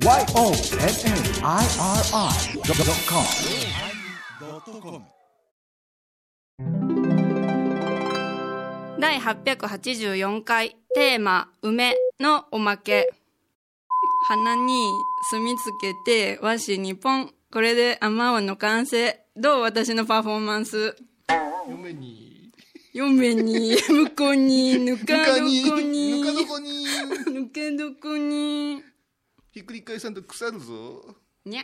YONNIRI.com 第884回テーマ「梅」のおまけ。鼻に墨つけて和紙にポンこれであまの完成。どう私のパフォーマンス？嫁に。嫁に。向こうに。ぬかどこに。ぬかどこに。ぬかどこにひっくり返さんと腐るぞ。にゃ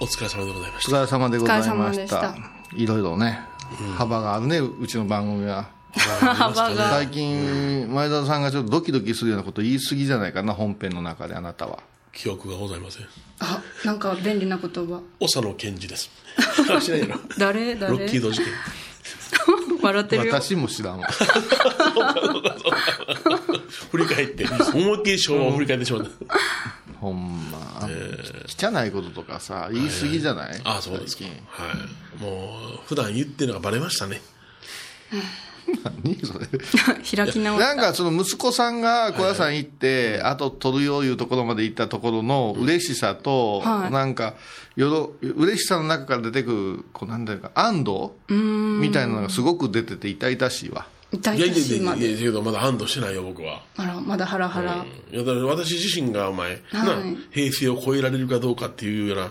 お疲れ様でございましお疲れ様でございました。た。いろいろね、幅があるねうちの番組は。幅が最近前田さんがちょっとドキドキするようなこと言い過ぎじゃないかな本編の中であなたは。た記憶がございません。あなんか便利な言葉。長野健二です。誰誰？ロッキード事件 笑ってるよ。私も知らんわ。振り返って。思いっきり昭和を振り返ってしまった、ほんま、汚いこととかさ言い過ぎじゃない、ああそうですか。はい。もう普段言ってるのがバレましたね何それ？開き直っなんかその息子さんが小屋さん行って、あと取るよいうところまで行ったところの嬉しさと、はい。なんかよろ嬉しさの中から出てくるこうなんだろうか安堵みたいなのがすごく出てて痛々しいわ。痛いやいや々しいまいやいやでけどまだ安堵してないよ僕はあらまだハラハラ、いやだから私自身がお前、な平成を超えられるかどうかっていうような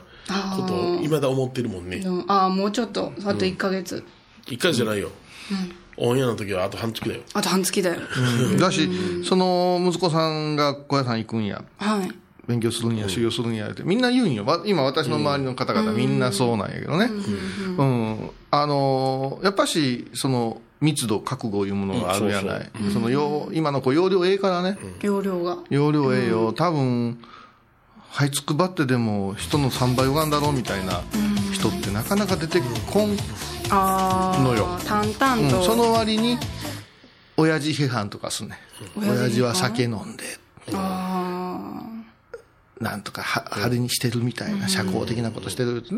ことをいまだ思ってるもんねうんああもうちょっとあと1ヶ月、1回じゃないよ、オンエアの時はあと半月だよ。あと半月だよ、だし、その息子さんが小屋さん行くんや。はい。勉強するんや修行するんやって。みんな言うんよ。わ今私の周りの方々みんなそうなんやけどね。うん。あのやっぱしその密度覚悟いうものがあるやない、そのよ今の子容量ええからね、容量が。容量ええよ、多分這いつくばってでも人の3倍拝んだろうみたいな人ってなかなか出てこん、のよ淡うん々と、その割に親父批判とかすんね親父は酒飲んで。あなんとかは派手にしてるみたいな社交的なことしてる。で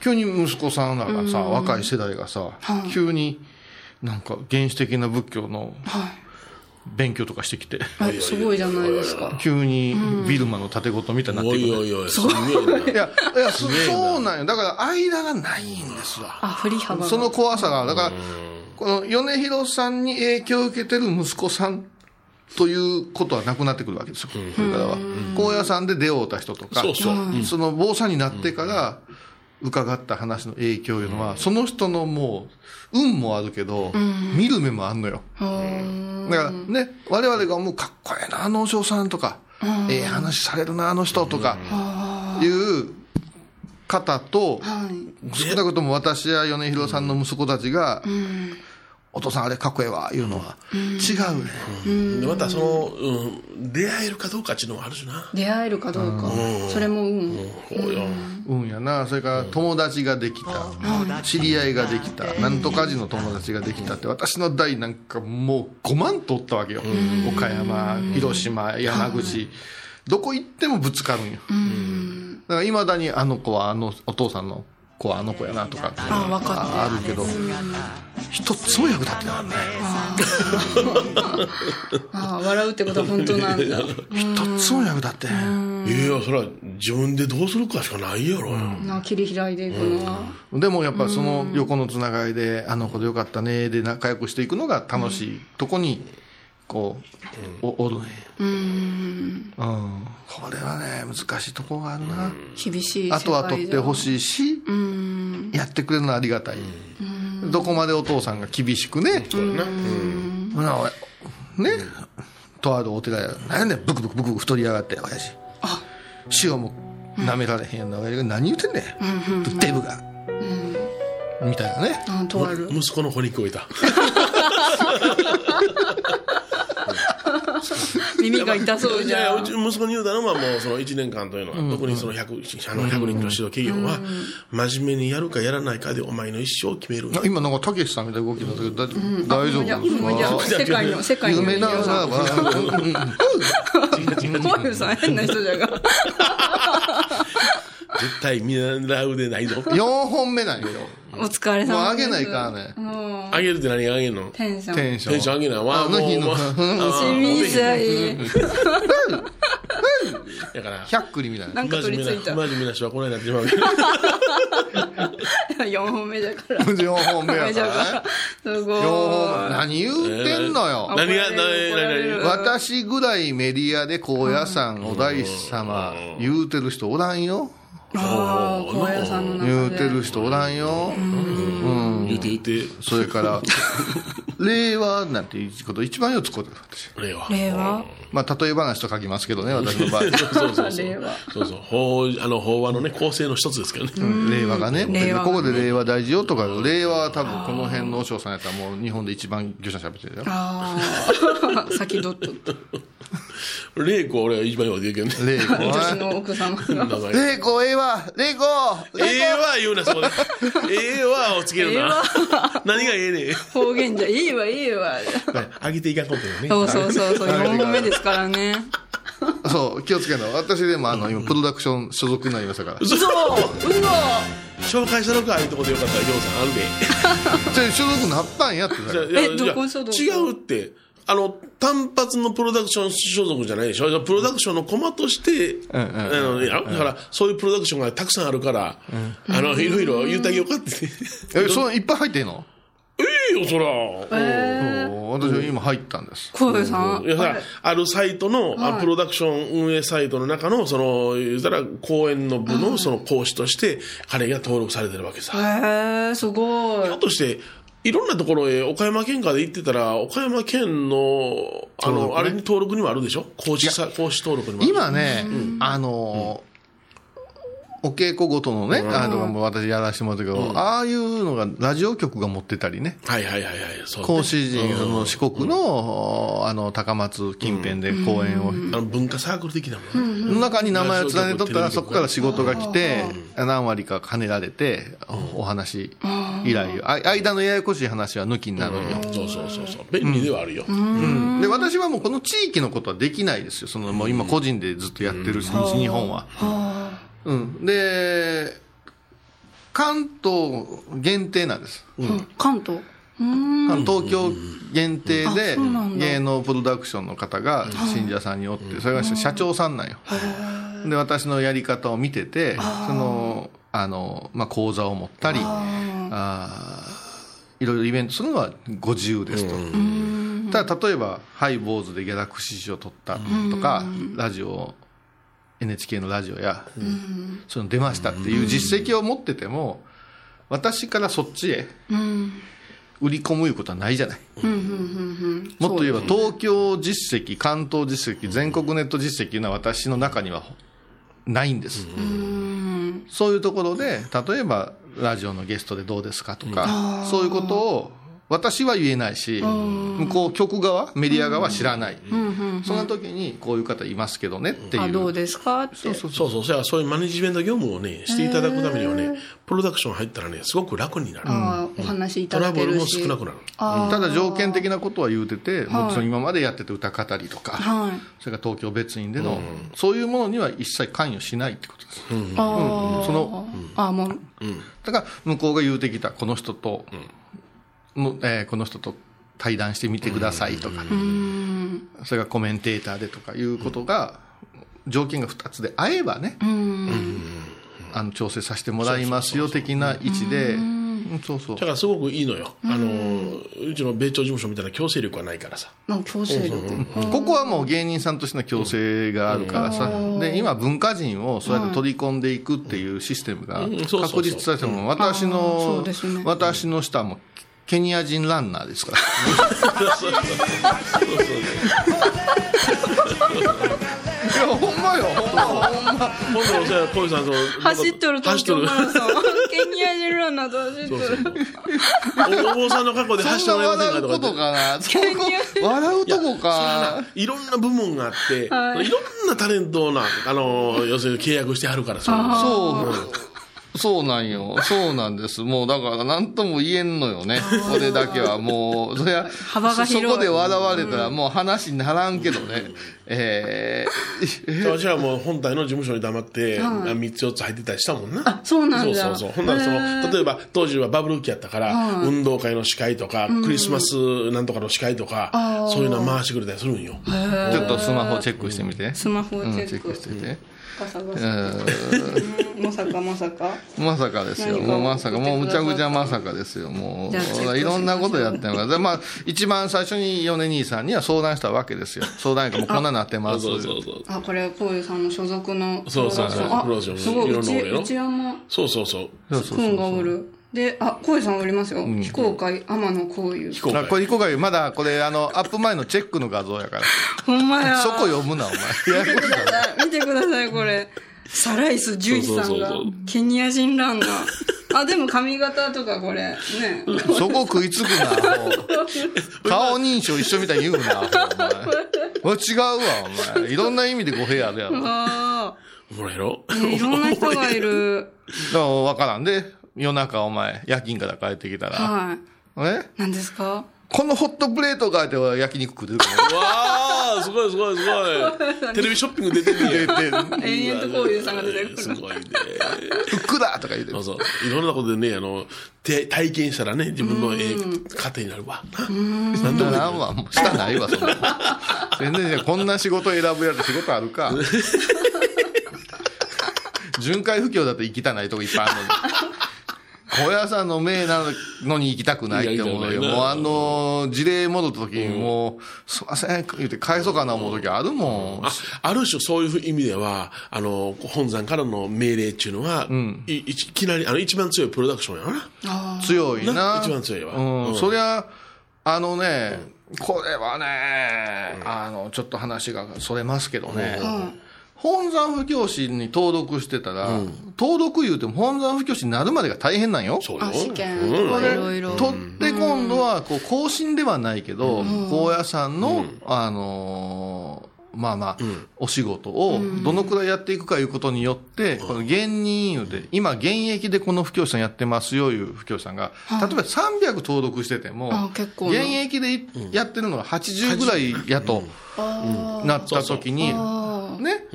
急に息子さんらがさ若い世代がさ急になんか原始的な仏教の勉強とかしてきて。すごいじゃないですか。急にビルマの盾事みたいになっおてくる。いや、いや、そそうなんよ。だから、間がないんですわ。あ振り幅が。その怖さが、だから、この米広さんに影響を受けてる息子さんということはなくなってくるわけですよ。これからは。高野山で出会うた人とか、その坊さんになってから、伺った話の影響いうのは、その人のもう、運もあるけど、見る目もあんのよ。だからね、我々が思うかっこええな、あのお嬢さんとか、ええ話されるな、あの人とか、いう方と、少なくとも私や米広さんの息子たちが、お父さんあれかっこええわ、いうのは、違うね。でまたその、うん、出会えるかどうかっていうのもあるしな。出会えるかどうか。それもうん。そうようんやな、それから友達ができた、知り合いができた、なんとか時の友達ができたって、私の代なんかもう5万とおったわけよ。岡山、広島、山口、どこ行ってもぶつかるんよ。だからいまだにあの子はあの、お父さんの子はあの子やなとかって。いうのあ分かってああるけど、一つも役立ってないね。ああ笑うってことは本当なんだ。一つも役立って。へん。いやそれは自分でどうするかしかないやろ、な切り開いていくのは、でもやっぱその横のつながりで、あの子でよかったねで仲良くしていくのが楽しいとこに、こう、おおるね。うん。これはね、難しいとこがあるな。厳しいあとは取ってほいしいし、やってくれるのはありがたい。どこまでお父さんが厳しくね、そうんね、とあるお寺や、何やねん、ブクブクブクブク太りやがって、親父。塩も舐められへんような親父が何言うてんねん。デブが。みたいなね。あとある息子の子に聞こえた 耳が痛そうじゃん。やうち息子に言うたのはもうその1年間というのは、特にその 100, あの100人の指導企業は、真面目にやるかやらないかでお前の一生を決める今なんかたけしさんみたいな動きになったけど、だ大丈夫？ですか世界の世界の夢ならば、モルさん変な人じゃが絶対見習うでないぞ4本目なんよ。お疲れ様ですもうあげないからね。うんあげるって何があげるの？テンション。テンション。テンション上げないわあの日のもう しみさい。だから100栗みたいな。なんか取り付いた。な真面目な人はこの間ってしまうけど4本目だから。4本目やから。すごい。4本目。何言うてんのよ。何が怒られる怒られる何私ぐらいメディアで高野山お大師様言うてる人おらんよ。ああ、高野山の中で。言うてる人おらんよ。うん。言うて言ってそれから、令和なんていうこと一番よく使うてる私。令和令和まあ、例え話と書きますけどね、私の場合。そうそうそう 令和。そうそう法あの法話のね構成の一つですけどね令和がね。ここで令和大事よとか、令和は多分この辺の和尚さんやったらもう日本で一番業者喋ってるよ。ああ、先どっと。令子俺は一番よく言うけどね令和私の奥様が。名前令子ええわ令子ええわ言うなそこで ええわをつけるな何がええねん方言じゃ、いいわ、いいわ。上げていかんことよねそうそうそうそう、4本目ですからね。そう、気をつけろ。私でもあの、今、プロダクション所属になりましたから。嘘そう、うわ。紹介したのかああいうとこでよかったらぎょうさんあるで じゃあ所属なったんやって。じゃあいやえどこ所属じゃあ違うってあの単発のプロダクション所属じゃないでしょ？プロダクションのコマとして、んうんあのやだからそういうプロダクションがたくさんあるから、あのいろいろ言うてあげようかって。え、そのいっぱい入ってんの？ええよそら、そう私は今入ったんです。小林さん？いやさあるサイトの、あはい。プロダクション運営サイトの中の、その、言うたら、公演の部のその講師として、彼が登録されてるわけさ。へえ、すごい。ひょっ。として、いろんなところへ岡山県下で行ってたら、岡山県の、あの、ね。あれに登録にもあるでしょ？講師さ、講師登録にも。今ね、あのーお稽古ごとのね、あの、もう私やらせてもらったけど、ああいうのがラジオ局が持ってたりね、はいはいはいはい。そう、ね。講師陣、その四国の、あの、高松近辺で講演を、あの文化サークル的なものね。の中に名前を連ねとったら、そこから仕事が来て、何割か兼ねられて、おお話依頼を、あ間のややこしい話は抜きになるんよ。そうそうそうそう。便利ではあるよ。うんで、私はもうこの地域のことはできないですよ。その、もう今個人でずっとやってるし、西日本は。うん。で、関東限定なんです。関東？関東京限定で芸能プロダクションの方が信者さんにおって、それが社長さんなんよ。で、私のやり方を見てて、その、あの、まあ、講座を持ったり、あー。いろいろイベントするのはご自由ですと。ただ、例えば、ハイボーズでギャラクシー賞を取ったとか、ラジオ、NHK のラジオや、その出ましたっていう実績を持ってても、私からそっちへ売り込むいうことはないじゃない。もっと言えば、東京実績、関東実績、全国ネット実績の私の中にはないんです。そういうところで、例えば、ラジオのゲストでどうですかとか、そういうことを私は言えないし、向こう局側、メディア側は知らない。そんな時に、こういう方いますけどねっていう。あ、どうですかって。そうそうそうそう。そういうマネジメント業務をね、していただくためにはね、プロダクション入ったらね、すごく楽になる。お話いたトラブルもだけるし。少なくなる。ただ条件的なことは言うてて、もちろん今までやってて歌語りとか、はい。それから東京別院での、そういうものには一切関与しないってことです。ああ。その、あーもう、だから向こうが言うてきた、この人と、のえーこの人と対談してみてくださいとか、それがコメンテーターでとかいうことが、条件が2つで合えばね、あの調整させてもらいますよ的な位置で、うん。そうそう。だ。からすごくいいのよ。あの、うちの米朝事務所みたいな強制力はないからさ。強制力。ここはもう芸人さんとしての強制があるからさ、で今、文化人をそうやって取り込んでいくっていうシステムが確立されても、私のうですね、私の下もケニア人ランナーですから。いや、ほんまよ、ほんま、ほんま。走っとる東京マ走っラソン。ケニア人ランナーと走っとる。おお坊さんの格好で走ってそんなもらえませんか笑うこととか笑うとこか。いろんな部門があって、はいいろんなタレントをな、あの、要するに契約してはるからさ。そう。そうなんよ。そうなんです。もうだから何とも言えんのよね。これだけはもう、そりゃ、幅が広いそこで笑われたらもう話にならんけどね。えー、私はもう本体の事務所に黙って、3つ4つ入ってたりしたもんな。あそうなんだそうそうそう。ほんならその、例えば当時はバブル期やったから、運動会の司会とか、クリスマスなんとかの司会とか、そういうの回してくれたりするんよ。ちょっとスマホチェックしてみて。スマホうん、チェッチェッククしてみて。ガサガうサんまさかまさかまさかですよ。もうまさか、もうむちゃくちゃまさかですよ。もうう、いろんなことやってるから。で、まあ、一番最初に米兄さんには相談したわけですよ。相談がもうこんななってます。そうそうそう。あこれこういうさんの所属のそうそうそうあプロダクションすごいいろんなのうそうそうそう。そうそうくんがおるであこういうさんおりますよ、非公開天野こういう非公開。あこれ、こがまだ、これ、あの、アップ前のチェックの画像やから。ほんまや。そこ読むな、お前。ややこしい。な見てくださいこれ。サライス獣医さんがそうそうそうそう。ケニア人ランナー。あでも髪型とかこれね。そこ食いつくな、もう。顔認証一緒みたいに言うな、お前。違うわ、お前。いろんな意味で語弊あるやろ。だかあおもろい。やろいろんな人がいる。らわからんで、夜中お前、夜勤から帰ってきたら。はいえ？何ですか？このホットプレートがあっては焼肉食ってるかわあすごいすごいすごい。テレビショッピング出てんね延々とこういうさんが出てくるすごいね。ふっくだとか言ってるそう。そう。いろんなことでね、あの、て体験したらね、自分のええ糧になるわ。ななんでもなんわ、もう下ないわ、そんなの。全然じゃこんな仕事選ぶやつ仕事あるか。巡回不況だって行きたないとこいっぱいあるのに。小屋さんの命なのに行きたくないって思うよ。もうあの、事例戻った時にもう、すいません、言って返そうかな思う時あるもん。あある種そういう意味では、あの、本山からの命令っていうのは、いいきなり、あの、一番強いプロダクションやな。強いな。な一番強いわうん。うんそりゃ、あのね、これはね、あの、ちょっと話がそれますけどね。本山布教師に登録してたら、登録言うても本山布教師になるまでが大変なんよ。そうよ。あ試験。うん。とかいろいろ。取って今度はこう更新ではないけど、高野山の、あのーまあまあ、お仕事をどのくらいやっていくかいうことによって、この現任で、今現役でこの布教師さんやってますよいう布教師さんが、例えば300登録してても現役でいやってるのが80ぐらいやとなった時に、あね、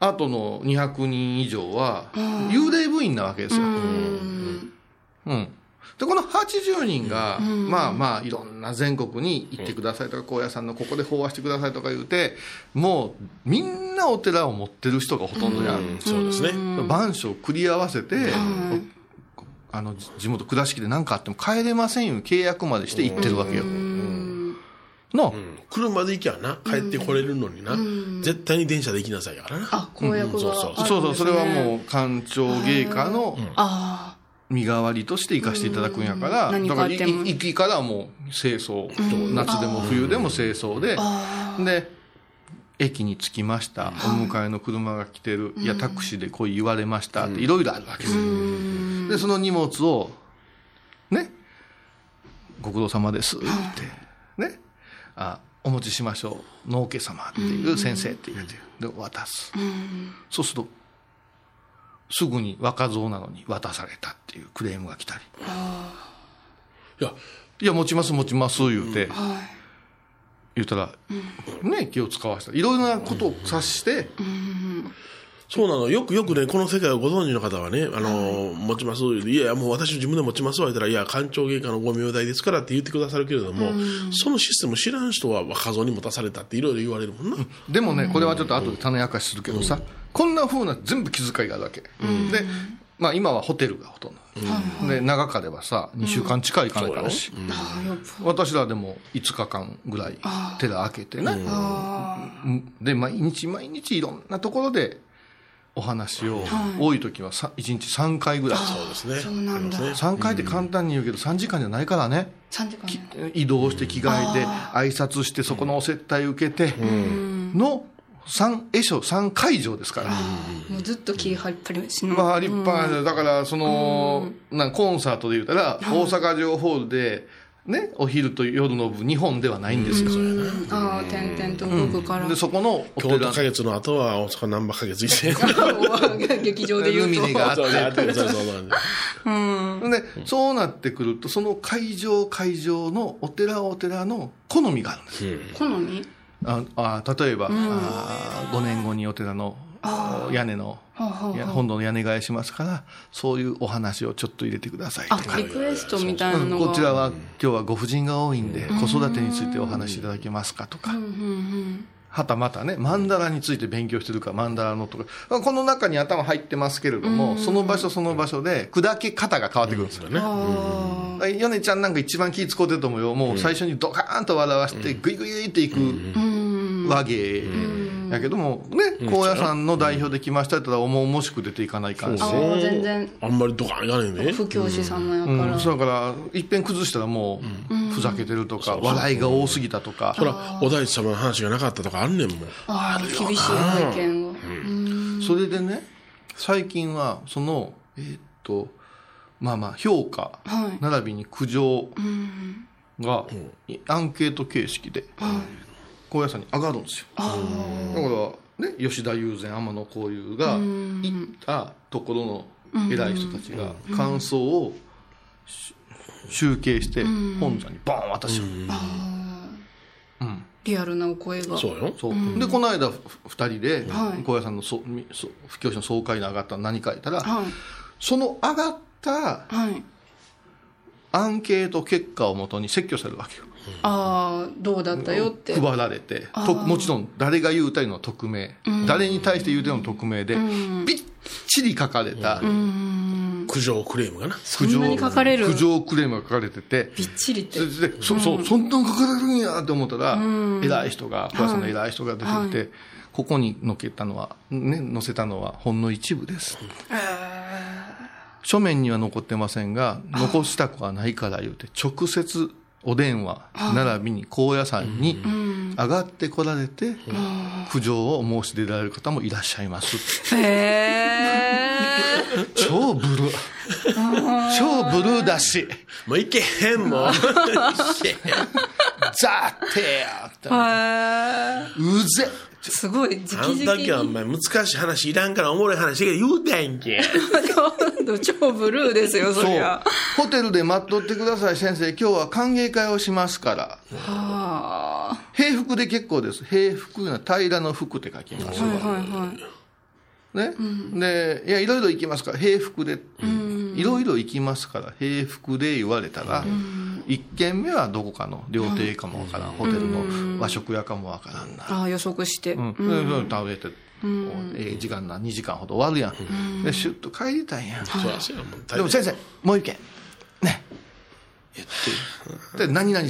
あとの200人以上は幽霊部員なわけですよ。うん。で、この80人が、まあまあ、いろんな全国に行ってくださいとか、高野山のここで法話してくださいとか言うて、もう、みんなお寺を持ってる人がほとんどやる。うんそうですね。番所を繰り合わせて、あの、じ地元倉敷で何かあっても帰れませんよ、契約までして行ってるわけよ。の、うん。車で行きゃな、帰ってこれるのにな、絶対に電車で行きなさいやからな。あ公約がそうそう。あるんですね。そうそう、それはもう、官庁芸家のあ身代わりとして行かせていただくんやから、うん。何だから、いかあっても。行きからもう清掃、夏でも冬でも清掃で、で、駅に着きました、お迎えの車が来てる、いや、タクシーでこう言われました。って、いろいろあるわけですよ。で、その荷物を、ね、ご苦労様です、って、ね、あ、お持ちしましょう、農家様っていう先生って言って、で、渡す。そうすると、すぐに若造なのに渡されたっていうクレームが来たり。いや、いや、持ちます持ちます言うて、言ったら、ね、気を使わせた。いろいろなことを察して、そうなの。よくよくね、この世界をご存知の方はね、あの、持ちます。いやいや、もう私自分で持ちますわ、言ったら、いや、官庁芸家のご名代ですからって言ってくださるけれども、そのシステム知らん人は若造に持たされたっていろいろ言われるもんな。でもね、これはちょっと後で種明かしするけどさ、こんな風な全部気遣いがあるわけ。で、まあ今はホテルがほとんど。で、長かればさ、2週間近いかないからし。私らでも5日間ぐらい寺開けてね。うん。で、毎日毎日いろんなところでお話を、多い時はさ1日3回ぐらい。そうですね。そうなんだ。ありますね。3回って簡単に言うけど3時間じゃないからね。3時間きね移動して着替えて挨拶してそこのお接待受けての3会所3会場ですから。もうずっと気張っぱりしの。まあ立派な、だからその、なんコンサートで言うたら、大阪城ホールで、ね、お昼と夜の部2本ではないんですよ。ああ点々と動くから、で、そこのお京都寺花月の後は大阪難波花月行って。劇場で言うルミネがあとって。そうそうそうそうで、そうなってくると、その会場会場のお寺お寺の好みがあるんです。よ。好み？ああ例えば、あ5年後にお寺の屋根の、本堂の屋根替えしますから、そういうお話をちょっと入れてくださいとあか。リクエストみたいなう。んのがこちらは今日はご婦人が多いんで、子育てについてお話しいただけますかとか。はたまたね、マンダラについて勉強してるか、マンダラのとか、この中に頭入ってますけれども、その場所その場所で砕け方が変わってくるんですよね。あヨネちゃんなんか一番気使うてると思うよ。もう最初にドカーンと笑わして、グイグイっていく和芸やけども、ね、高野山の代表で来ましたって言ったら、重々しく出ていかないかんし。あー全然。あんまりドカンいかねえね。不教師様やから、うん、そだから、いっぺん崩したらもう、ふざけてるとか、笑いが多すぎたとか、ほら、お大師様の話がなかったとかあんねんもん。ああ厳しい体験が、それでね、最近は、その、えーっと、まあまあ、評価、はい。並びに苦情が、アンケート形式で、高野山に上がるんですよ。だから、ね、吉田友禅、天野幸雄が行ったところの偉い人たちが、感想をし集計して、本山にバーン渡しちゃう。リアルなお声が。そうよ。そう。でこの間ふ二人ではい。高野山のそみそ布教師の総会に上がったの何書いたら、はい。その上がったはい。アンケート結果をもとに説教されるわけよああどうだったよって。配られてともちろん誰が言うたりの匿名、誰に対して言うてるの匿名で、びっちり書かれた。苦情クレームがな。そんなに書かれる？苦情クレームが書かれててびっちりって。ででそそうそんなん書かれるんやって思ったら、偉い人が高野山の偉い人が出てきて、ここに載けたのは、ね、載せたのはほんの一部です。書面には残ってませんが、残したくはないから言うて、直接お電話、並びに高野山に上がってこられて、苦情を申し出られる方もいらっしゃいます。へえ超ブルー。超ブルーだし、もういけへんもん。ザーってやって、すごい直あん々時はおに前難しい話いらんからおもろい話言うたんけ。超ブルーですよそそうりゃ。ホテルで待っとってください、先生。今日は歓迎会をしますから。は平服で結構です。平服な平らの服って書きますあ。はいはいはいね、で、いや、いろいろ行きますから、平服で、いろいろ行きますから、平服で言われたら、一軒目はどこかの料亭かもわからん、ホテルの和食屋かもわからんな。ああ予測して、うん、で食べて、ええ時間な、2時間ほど終わるやん。で、シュッと帰りたいやん。でも先生、もう一軒、ね、言って、で、何々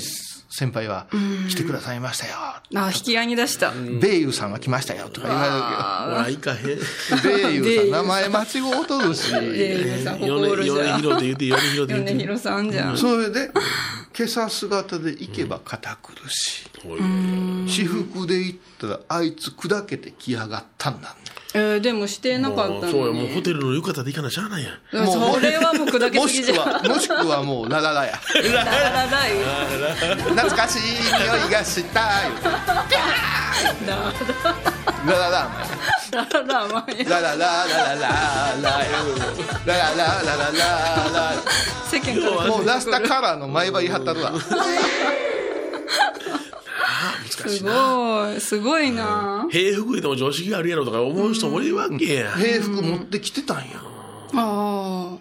先輩は来てくださいましたよ。ああ引き合いに出した、ベイユさんが来ましたよとか言われるけど。ほら、いかへん。ベイユさん、名前間違うとるし。米おるじゃん米広って言って、米広って言って。米広さんじゃん、それで、今朝姿で行けば堅苦しおい。私服で行ったら、あいつ砕けて来やがったんだね。えーでもしてなかったもうそうもうホテルの浴衣で行かなしゃあないやそれはもう砕けもすぎじゃんしくは、もしくはもう、ラララや。ラララライ懐かしい匂いがしたよ。ラララ、ララララララララララララララララララ世間からもうラスタカラーの前歯言い張ったるわ。すごいすごいな平服でも常識があるやろとか思う人もいるわけや。平服持ってきてたんや。あ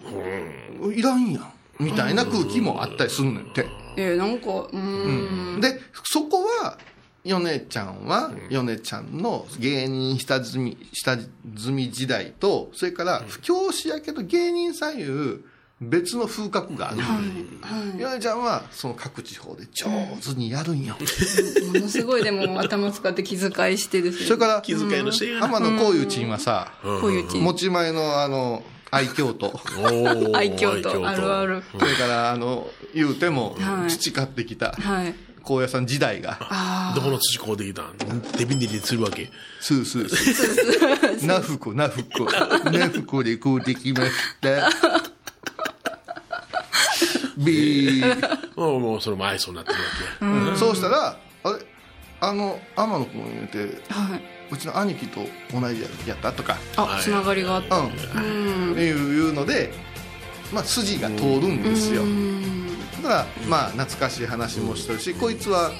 あいらんやん。みたいな空気もあったりすんねんて。えー、なんかうーんで、そこは、ヨネちゃんは、ヨネちゃんの芸人下積み、下積み時代と、それから、不教師やけど芸人さんいう別の風格がある。ヨネちゃんは、その各地方で上手にやるんよ。ものすごいでも頭使って気遣いしてですよそれから、気遣いのし。天野幸雄ちんはさ、こういうチーム持ち前のあの、愛嬌と、おー愛嬌とあるあ。るそれから、あの、言うてもは、い培ってきた、はい高野山時代が、どこの土こうできたん？デビンデリするわけ。スースースー。なふく、なふく。なふくでこうできました。ビー。もうもうそれも愛想になってるわけそうしたらあれあの天野君言うてはい。うちの兄貴と同じやったとか。あつながりがあった。うん。いういうのでまあ筋が通るんですよ。だからまあ懐かしい話もしてるしこいつは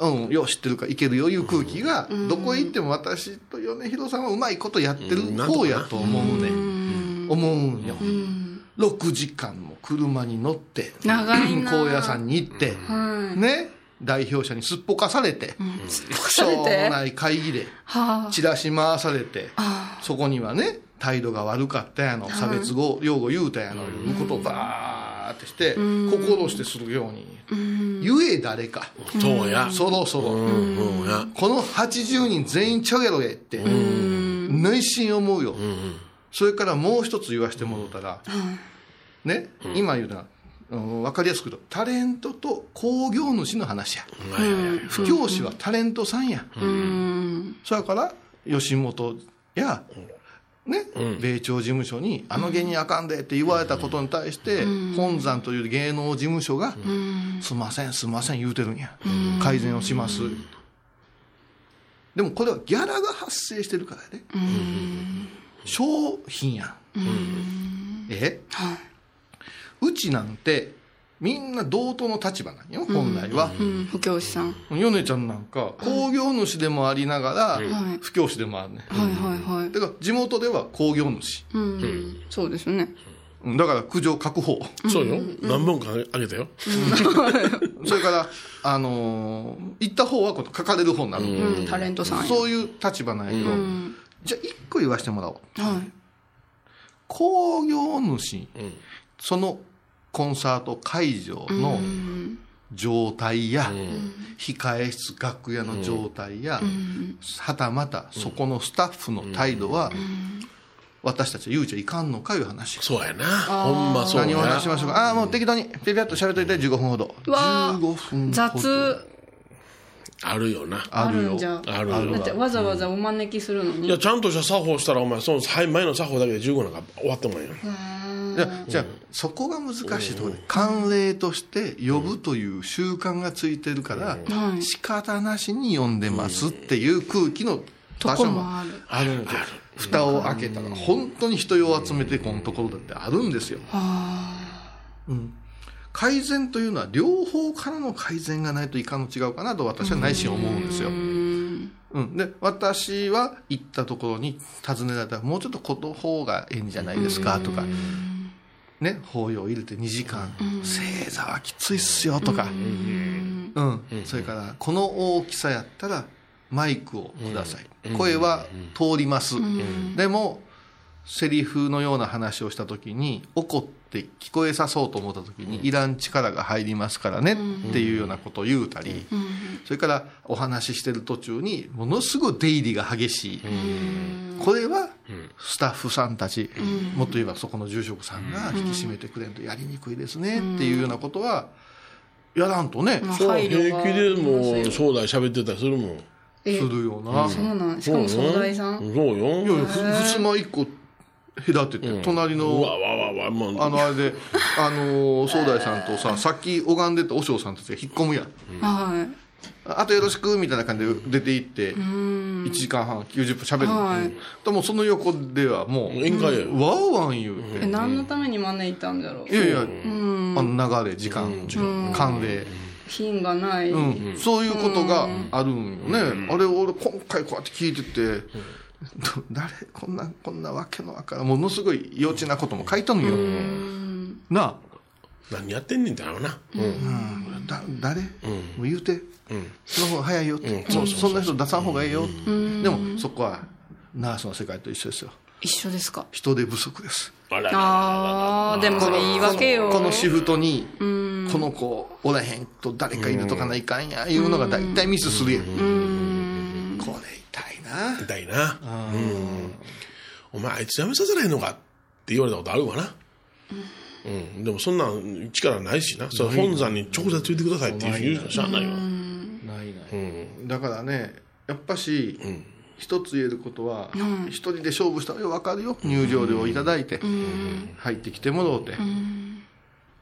うん、よう知ってるかいけるよいう空気がどこへ行っても私と米広さんはうまいことやってる方やと思うね思うんよ6時間も車に乗って長いな。高野山に行ってはい。ね代表者にすっぽかされてしょうもない会議ではチラシ回されてあそこにはね態度が悪かったやの差別語用語言うたやのいうことをバーってして心してするように言え誰か。そうや。そろそろ。うんこの80人全員ちゃげろえって内心思うよ。それからもう一つ言わせてもらったらね今言うなうん分かりやすく言うとタレントと興行主の話や。はいはいはい。不教師はタレントさんや。うん。それから吉本や、ね米朝事務所に「あの芸人あかんで」って言われたことに対して、本山という芸能事務所が「すんませんすんません」言うてるんや、改善をします、でもこれはギャラが発生してるからやね、商品やん、え？うちなんてみんな同等の立場なんよ本来は、うん。不教師さん。米ちゃんなんか工業主でもありながら、はい。不教師でもあるね、はいはいはい。だから地元では工業主。うん。そうですね。うん。だから苦情書く方そうよ。何本かあげたよ。それからあのー行った方はこの書かれる方になる、うん。タレントさんや。そういう立場なんやけど、うん。じゃあ一個言わせてもらおう。はい。工業主、ん。そのコンサート会場のうん。状態や、控え室楽屋の状態や、はたまたそこのスタッフの態度は、私たちは言うちゃいかんのかいう話。そうやな。ほんまそう何を話やしましょうか。ああもう適当にピピャッと喋っといて15分ほど。うわー。15分ほど。雑あるよな。あるよ。あるんじゃあるよ。だってわざわざお招きするのに。いやちゃんとした作法したらお前そのはい前の作法だけで15なんか終わってもん。やじゃあじゃあそこが難しいところで慣例として呼ぶという習慣がついてるからはい。仕方なしに呼んでますっていう空気のと場所もある。あるんですよ。蓋を開けたら本当に人を集めてこのところだってあるんですよ改善というのは両方からの改善がないといかんの違うかなと私は内心思うんですよ。うん、で私は行ったところに尋ねられたらもうちょっとこの方がええんじゃないですかとか、ね、法要入れて2時間。正座はきついっすよとか、うん。それからこの大きさやったらマイクをください、声は通ります、でもセリフのような話をした時に怒って聞こえさそうと思った時にいらん力が入りますからねっていうようなことを言うたり、それからお話ししてる途中にものすごい出入りが激しい、これはスタッフさんたち、もっと言えばそこの住職さんが引き締めてくれんとやりにくいですねっていうようなことはやらんとね、平気でもうあります正代喋ってたりするもん。えするよな。そうなんしかも総大さん。そうよ。いやいやふ襖一個隔てて、隣の、うわあのあれで、あのー、総大さんとさ、さっき拝んでた和尚さんたちが引っ込むやん。はあとよろしくみたいな感じで出て行って、1時間半、90分喋るの。はい。でもその横ではもう、宴会やよ。ワーワン言うて。何のために招いたんだろう。いやいや、あの流れ、時間、慣例。品がない。うん、そういうことがあるんよね、あれ俺今回こうやって聞いてて、ど 誰こんなこんなわけのわからんものすごい幼稚なことも書いたのよ、なあ、何やってんねんってなるな。うん。うん、だ誰、もう言うて、その方が早いよ。って、そそん。な人出さん方がええよ、でもそこはナースの世界と一緒ですよ。一緒ですか？人手不足です。あらああでもそれ言い訳よ。このシフトにこの子おらへんと誰か入れとかないかんやいうのが大体ミスするやん。これな。痛いな。うん。お前あいつ辞めさせらへんのか？って言われたことあるわな。うん、でもそんなん力ないしな。それ本山に直接言ってくださいって言うしかしゃあないよないない、だからねやっぱし、一つ言えることは一、人で勝負したら分かるよ。入場料をいただいて、入ってきてもろうて、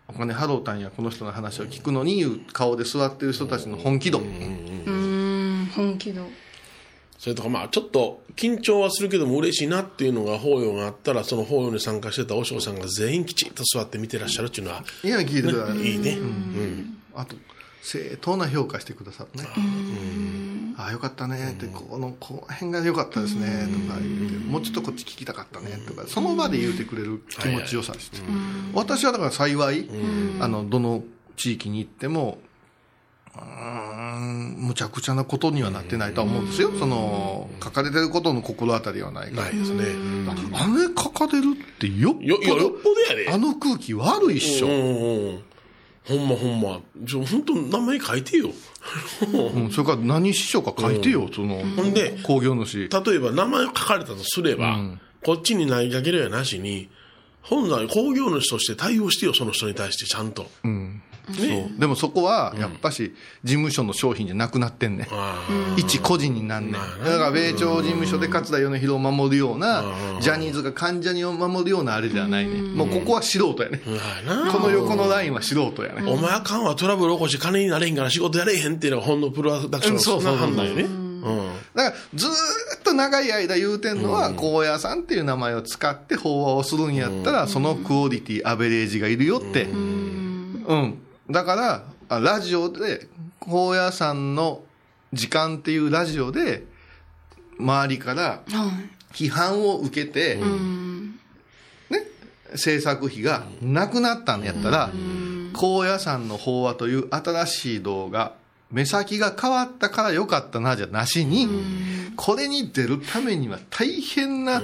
お金払うたんやこの人の話を聞くのにいう顔で座ってる人たちの本気度、うん本気度それとかまあちょっと緊張はするけども嬉しいなっていうのが法要があったらその法要に参加してた和尚さんが全員きちんと座って見てらっしゃるっていうのは、いや聞いてください、いいね、うん。あと正当な評価してくださるね。ああよかったねってこのこの辺が良かったですね。とか言ってもうちょっとこっち聞きたかったねとかその場で言うてくれる気持ちよさです私はだから幸いあのどの地域に行ってもうーんむちゃくちゃなことにはなってないとは思うんですよその書かれてることの心当たりはないからないですね。あれ書かれるってよっぽよ、いや、よっどぽどやで。あの空気悪いっしょ、うんうん。ほんまほんま。ちょ、本当名前書いてよ。うん、それから何師匠か書いてよ、そのほんで工業主例えば名前書かれたとすれば、こっちに投げかけるやなしに、本来工業主として対応してよ、その人に対してちゃんと。そう。でもそこはやっぱし事務所の商品じゃなくなってんねん、あ一個人になんねん。だから米朝事務所で桂米広を守るようなジャニーズが関ジャニを守るようなあれじゃないね。ん。もうここは素人やね。この横のラインは素人やね。お前あかんわ、トラブル起こして金になれへんから仕事やれへんっていうのがほんのプロダクションのそうそうそう判断よね。うん。だからずーっと長い間言うてんのは高野山っていう名前を使って法話をするんやったらそのクオリティアベレージがいるよって。うんだからあラジオで高野山の時間っていうラジオで周りからはい。批判を受けて、ね、制作費がなくなったんやったら、高野山の法話という新しい動画、目先が変わったからよかったなじゃなしに、これに出るためには大変な、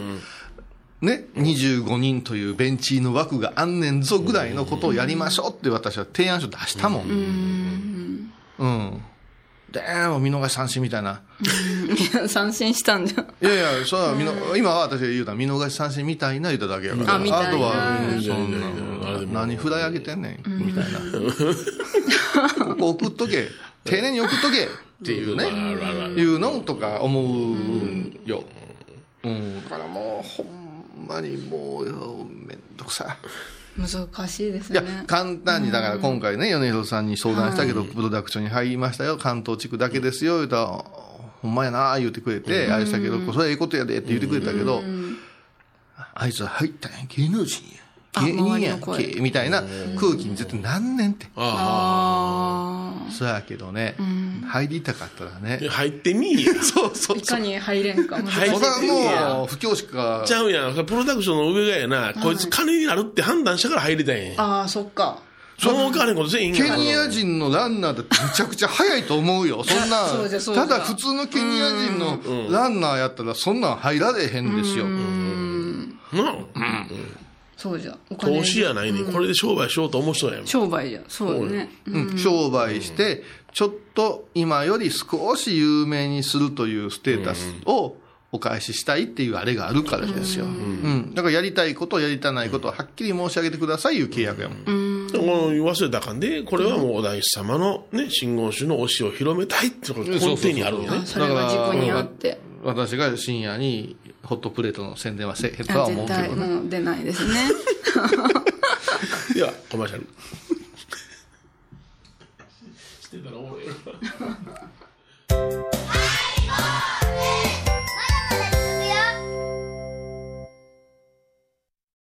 ね、25人というベンチの枠があんねんぞぐらいのことをやりましょうって私は提案書出したもん。うん。でも見逃し三振みたいな。いや三振したんじゃんいやいや、それは見の、今は私が言うたら見逃し三振みたいな言うただけやから。あみたいなとは、うんそんもな、何フライ上げてんねん、みたいな。ここ送っとけ。丁寧に送っとけっていうね。いうのとか思うんよ。うん。だからもう、ほんまにもう、めんどくさ。い。難しいですいやね、簡単に、だから今回ね、米広さんに相談したけど、プロダクションに入りましたよ、関東地区だけですよ、言うたら、ほんまやな、言うてくれて、あれしたけど、それはええことやでって言ってくれたけど、あいつは入ったんや、芸能人あや、芸人やんけ、みたいな空気に絶対なんねんって。ああそうやけどね、入りたかったらあ。ね。入ってみいや。そうそうあいかに入れんか難しい。入それいはもう、不教師か。ち、ゃうやん。プロダクションの上がやな、こいつ金になるって判断したから入りたいんや。ああそっか。そのお金ことせえへんケ。ニア人のランナーだってめちゃくちゃ速いと思うよ。そんな ただ普通のケニア人のランナーやったらそんなん入られへんですよ。なあそうじゃお金投資やないねん。これで商売しようと思う人やん。商売じゃそうだね。うん。商売して、ちょっと今より少し有名にするというステータスをお返ししたいっていうあれがあるからですよ。うん。だからやりたいこと、やりたないことをはっきり申し上げてくださいいう契約やもん。でも忘れたかんで、これはもうお大師様のね、真言宗の教えを広めたいってことが根底にあるん。よね。それが自分にあって。私が深夜にホットプレートの宣伝はせえへんとはあ思う絶けどね。対もう出ないですね。では、コマーシャル。してたらおもろ いな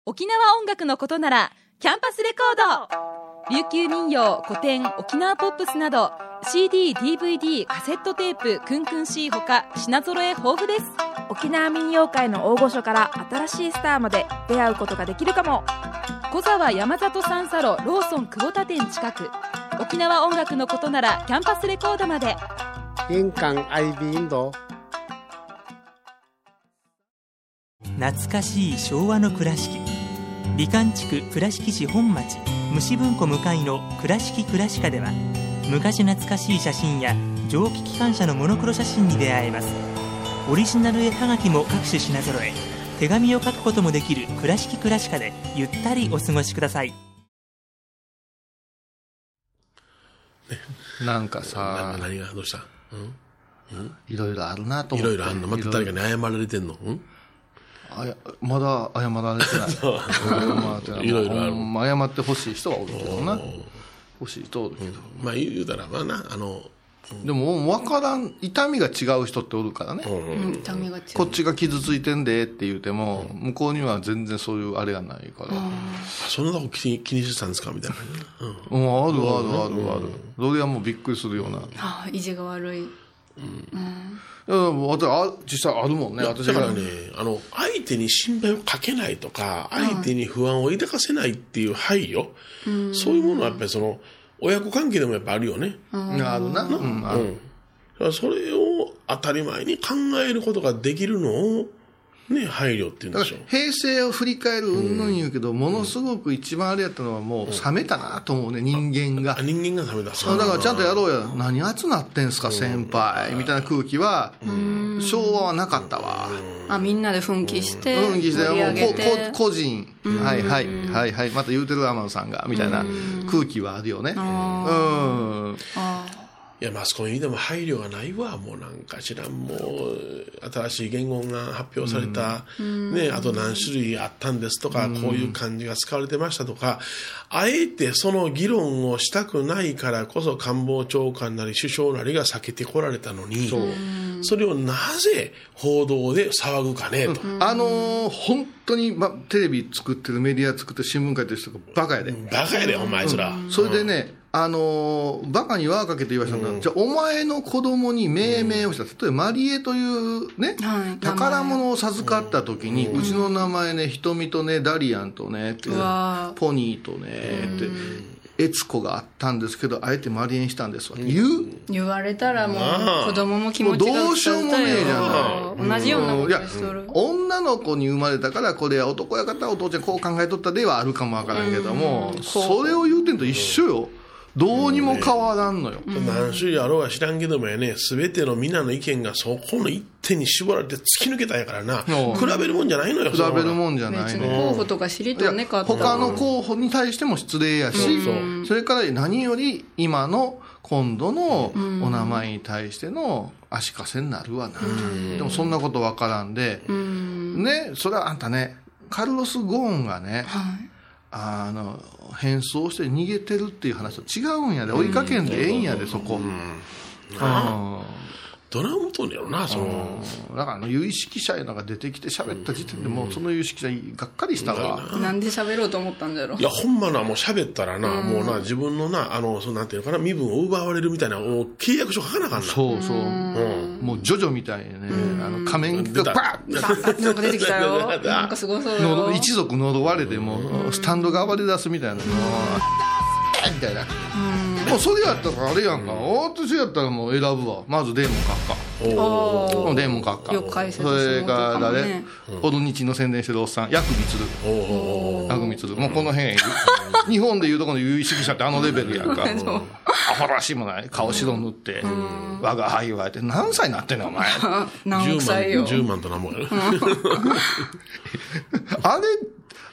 沖縄音楽のことならキャンパスレコード。琉球民謡古典沖縄ポップスなど CD、DVD、カセットテープクンクン C ほか品揃え豊富です。沖縄民謡界の大御所から新しいスターまで出会うことができるかも。小沢山里三佐路ローソン久保田店近く。沖縄音楽のことならキャンパスレコードまで。印鑑 IB インド。懐かしい昭和の倉敷。美観地区倉敷市本町虫文庫向かいの「倉敷倉歯科」では昔懐かしい写真や蒸気機関車のモノクロ写真に出会えます。オリジナル絵はがきも各種品揃え手紙を書くこともできる「倉敷倉歯科」でゆったりお過ごしください。なんかなさ、何がどうした？うん？いろいろあるなと思って。いろいろあんの？また誰かに謝られてんの？うん？あやまだ謝られてない。いいろいろ謝ってほしい人はおるけどな。欲しい人はおるけど、まあ言うたらまあなあのでも分からん痛みが違う人っておるからね、うん痛みが違う。こっちが傷ついてんでって言うても、向こうには全然そういうあれがないから、そんなとこ気に気にしてたんですか？みたいな。ね、うん。うん、あるあるあるある、それはもうびっくりするような、ああ意地が悪い。うん、私あ実際あるもんねだからね、あの、相手に心配をかけないとか、相手に不安を抱かせないっていう配慮、そういうものはやっぱりその、親子関係でもやっぱあるよね。あるな、うん、それを当たり前に考えることができるのを、ね、配慮っていうんでしょう。平成を振り返るうんぬん言うけど、ものすごく一番あれやったのはもう冷めたなと思うね、人間があ。人間がダメだ。だからちゃんとやろうや。何熱なってんすか、先輩。みたいな空気は、昭和はなかったわ。あみんなで奮起してうん、犠牲盛りはもうこ個人、はいはい、はいはい、また言うてる天野さんが、みたいな空気はあるよね。うん。いや、マスコミでも配慮がないわ。もうなんか知らん、もう、新しい言語が発表された、ね、あと何種類あったんですとか、こういう漢字が使われてましたとか、あえてその議論をしたくないからこそ官房長官なり首相なりが避けてこられたのに、それをなぜ報道で騒ぐかね、と。あのー本当に、ま、テレビ作ってる、メディア作ってる、新聞書いてる人がバカやで。バカやで、お前あいつら。それでね、あのーバカに輪をかけて言わせたのは、じゃあ、お前の子供に命名をした、例えば、マリエというね、はい宝物を授かった時に、うちの名前ね、瞳とね、ダリアンとね、ってうわポニーとね、って、悦子があったんですけど、あえてマリエにしたんですわ。言う？言われたらもまあ。う子供も気持ちがもうどうしようもねえじゃない。同じようなこいやとしとる。女の子に生まれたからこれは男や方お父ちゃんこう考えとったではあるかもわからんけども、それを言うてんと一緒よどうにも変わらんのよ、何種類あろうが知らんけどもやね、すべての皆の意見がそこの一点に絞られて突き抜けたんやからな、うん。比べるもんじゃないのよ、比べるもんじゃない別のに候補とか知りとねかった他の候補に対しても失礼やし、それから何より今の今度のお名前に対しての足かせになるわな、でもそんなことわからんで、ねそれはあんたねカルロス・ゴーンがね、あの変装して逃げてるっていう話と違うんやで。追いかけんでええんやでそこ、うんどない思っとんねやろな、その、だからあの有識者いうのが出てきて喋った時点でもうその有識者がっかりしたわ、なんで喋ろうと思ったんだろう。いや、ほんまな、もう喋ったらな、もうな、自分のな、あの、そのなんていうのかな、身分を奪われるみたいな、もう契約書書かなあかんな。そうそう、うん。もうジョジョみたいにね、あの仮面がバッあなんか出てきたよ。なんかすごそう一族呪われてもうスタンドが暴れ出すみたいな。もうみたいなもうそれやったらあれやんか。私やったらもう選ぶわ。まずデーモン閣下。おもうデーモン閣下。よく解説それから誰ねオルニチの宣伝してるおっさんヤクミツル。おおヤクミツル。もうこの辺日本でいうとこの有識者ってあのレベルやんか。アホらしいもない。顔白塗って我が輩はって何歳になってんのお前。何億歳よ。10万となんもやな。あれ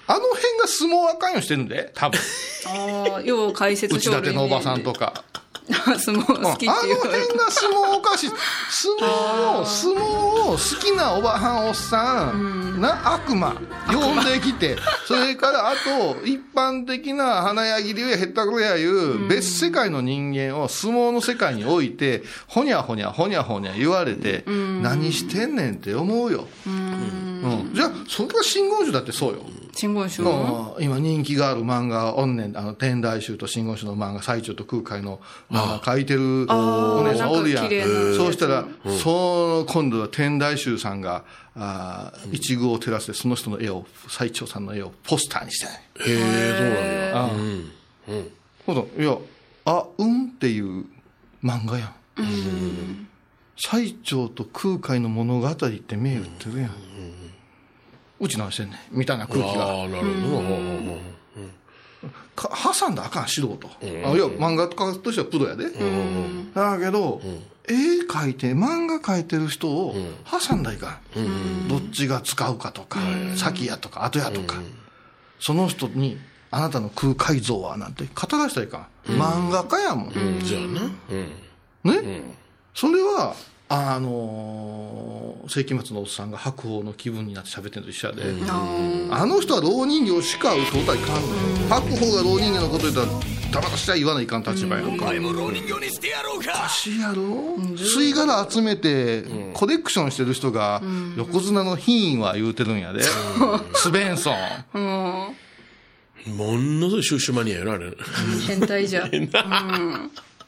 あの辺が相撲あかんよしてるんで多分。ああよう解説内立てのおばさんとか。相撲好きってあの言われ辺が相撲おかしい。相撲を相撲を好きなおばはんおっさん、な悪魔呼んできてそれからあと一般的な花やぎりやへったくれやいう別世界の人間を相撲の世界に置いてほにゃほにゃほにゃほにゃ言われて何してんねんって思うよ、うん、じゃあそれが真言宗だってそうよ真言宗うん今人気がある漫画おんねんあの天台宗と真言宗の漫画最中と空海の漫画書いてるお姉さんおるやん。そうしたら、その今度は天台宗さんがあー一宮を照らしてその人の絵を最長さんの絵をポスターにしてへえ、そうなんだ。うん。うん。ほどいやあうんっていう漫画やん、最長と空海の物語って銘打ってるやん、うち何してんねん。みたいな空気が。ああ、なるほど。か挟んだらあかん素人、あいや漫画家としてはプロやで、だけど、絵描いて漫画描いてる人を挟んだらいかん、どっちが使うかとか、先やとか後やとか、その人にあなたの空海像はなんて語らせたらいかん、漫画家やもん、うん。じゃあな。うん。ね、それはあのー世紀末のおっさんが白鵬の気分になって喋ってるのと一緒やで、あの人は老人形しか嘘歌いかんのよ。白鵬が老人形のこと言ったらたまたしは言わないかん立場やんか、お前も老人形にしてやろうかおかしいやろ、吸い殻集めてコレクションしてる人が横綱の品位は言うてるんやで、スベンソン。ものすごい収集マニアやろ、あれ。変態じゃん。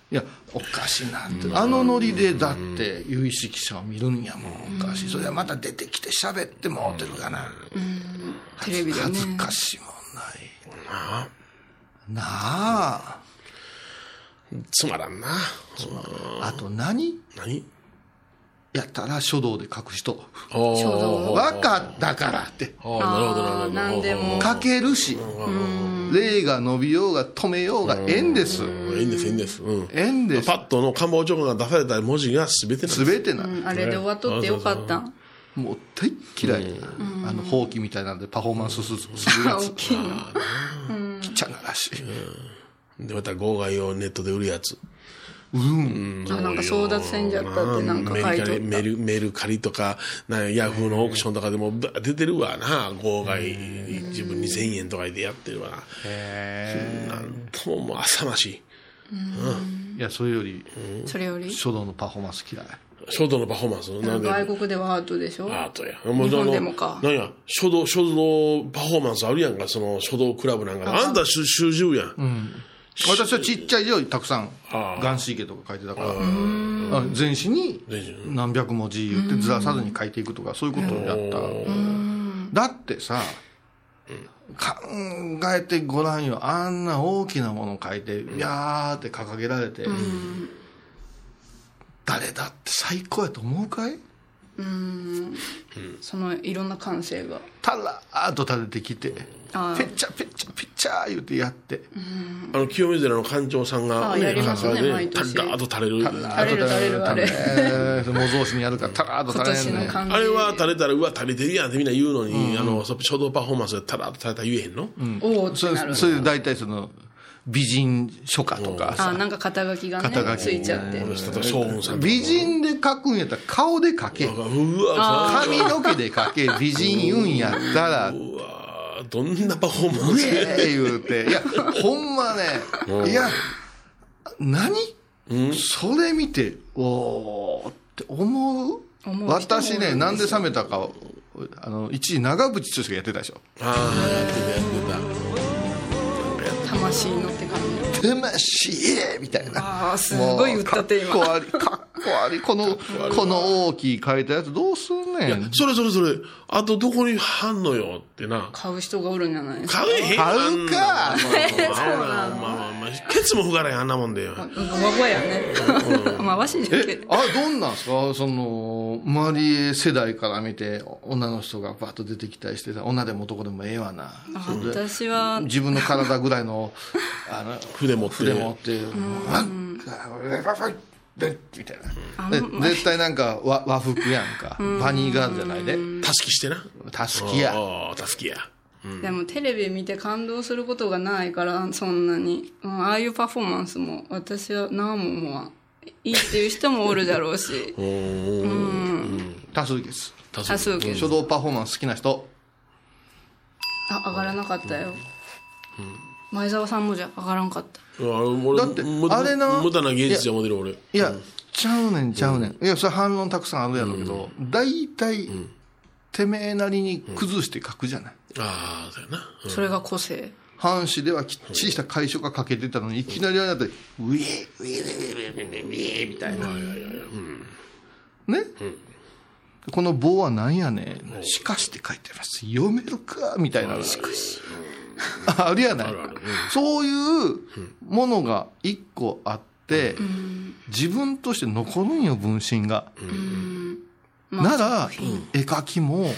いやおかしいなって、あのノリでだって有識者を見るんやもんおかしい。それはまた出てきて喋ってもうてるかな、テレビでね。恥ずかしいもんない。なあ。つまらんな。あと何？何？やったら書道で書く人書道分かったからってああ、なるほど、なるほど。なんでも書けるし霊が伸びようが止めようが縁ですうん。です、いいんです。うん。縁ですパッとの官房長官が出された文字が全てなんです。全てなうんあれで終わっとってよかったん。もう大っ嫌いあのほうきみたいなんでパフォーマンスするするやつ大きいの。汚 らしいで、また号外をネットで売るやつ。あ、なんか争奪戦じゃったってなんか書いとっメルメルカリとか、なんヤフーのオークションとかでもば出てるわな、号外、自分2000円とかでやってるわな。なんとももう浅ましい。いやそれよりた。それより？書道のパフォーマンス嫌い書道のパフォーマンス？なんで？外国ではアートでしょ？アートや。日本でもか。なんや、書道、書道パフォーマンスあるやんか、その書道クラブなんか。あんた習習字やん。私はちっちゃい字をたくさん眼神経とか書いてたから。あ全紙に何百文字言ってずらさずに書いていくとかそういうことをやった。だってさ考えてごらんよ。あんな大きなものを書いてビャーって掲げられて誰だって最高やと思うかい？そのいろんな感性が。たらーっと立ててきてああペッチャペッチャペッチャー言うてやって。あの、清水寺の館長さんが、あやりますね関西で毎年。タラーっと垂れる。垂垂れる垂れるあれえー模造紙にやるからたらーっと今垂れんねん。年の感じ。あれは垂れたら、うわ、垂れてるやんってみんな言うのに、あの、そ書道パフォーマンスでタラーっと垂れたら言えへんの、おおってそなるれ。それで大体その美人書家とか。あ、さなんか肩書きがね、肩書き。ついちゃって。美人で描くんやったら顔で描け。うわ、髪の毛で描け美人言うんやったら。どんなパフォーマうンス。えー言うて。いやほんまねいや何？それ見ておーって思う？私ねなんで冷めたかあの一時長渕剛がやってたでしょ。ああ、やってた、やってた。魂のって感じ。魂みたいなああ、すごい言って今。かっこ悪い、かっこ悪い。この、この大きい書いたやつどうすんねん。それそれそれ、あとどこに貼んのよ？ってな。買う人がおるんじゃないですか。買えへん買うかあんなまあまあまあまあ、ケツもふがらへん、あんなもんでよ。わわやね。まあ、わしじゃけあれどんなんすか？その、周り世代から見て、女の人がバッと出てきたりしてさ、女でも男でもええわな。私は、自分の体ぐらいの、あの、筆持って。筆持って、なんか、でみたいな。で絶対なんか和和服やんか。パニーガールじゃないで。たすきしてな。たすきや。たすきや。でもテレビ見て感動することがないから、そんなに。うんああいうパフォーマンスも、私は何も思わん。いいっていう人もおるだろうし。うーん。多数決。た多数決。書道パフォーマンス好きな人。あ、上がらなかったよ。前澤さんもじゃ上がらんかった。いや俺だってむあれな無駄な芸術じゃモデル俺。いや、ちゃうねん、ちゃうねん。いや、それ反論たくさんあるやろうけど、大体、てめえなりに崩して書くじゃない。ああ、だよな。うんそれが個性。藩士ではきっちりした楷書が書けてたのに、いきなりあれだって、ウィー、ウィー、ウィー、ウィー、ウィー、ウィー、みたいな。ね、この棒は何やねん。しかしって書いてます。読めるかみたいな。しかし。あるやない。そういうものが一個あって、自分として残るんよ、分身が。なら、絵描きも、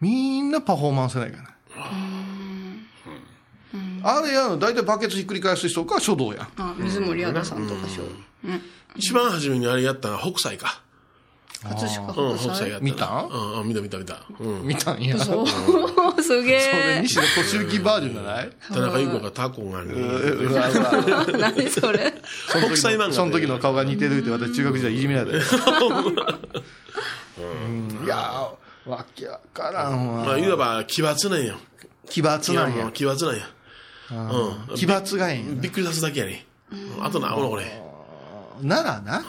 みんなパフォーマンスないかな。あれやの、大体バケツひっくり返す人か書道や水森亜土さんとかしょ。うん。一番初めにあれやったのは北斎か。葛飾うん、北斎北斎やったな。見たん？うん、うん見た見た見た。うん。見たんや。そおすげれえ西野敏行バージョンじゃない田中優子がタコがね。うわうわ何それその時北斎漫画その時の顔が似てるって私中学時代いじめられたよ。うんいやー、わけわからんまあ、わ。いわば奇抜なんよ。奇抜なんや。奇抜なんや。うん。奇抜がいいびっくりさすだけやね。あとな、ほらこれ。ならな、うん。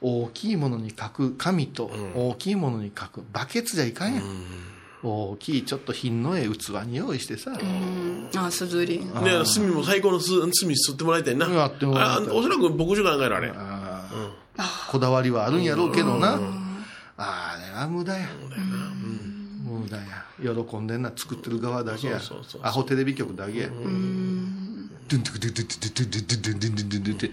大きいものに書く紙と大きいものに書くバケツじゃいかんやん。大きいちょっと品のええ器に用意してさ。あすずりで、炭も最高のす炭吸ってもらいたいな。やってもらいたいあおそらく牧場かなんかやろ、あれ。こだわりはあるんやろうけどな。あれは無駄や。無駄や。喜んでんな作ってる側だけや。アホテレビ局だけや。ドゥンドゥクドゥクドゥドゥドゥドゥドゥドゥドゥドゥドゥドゥドゥ。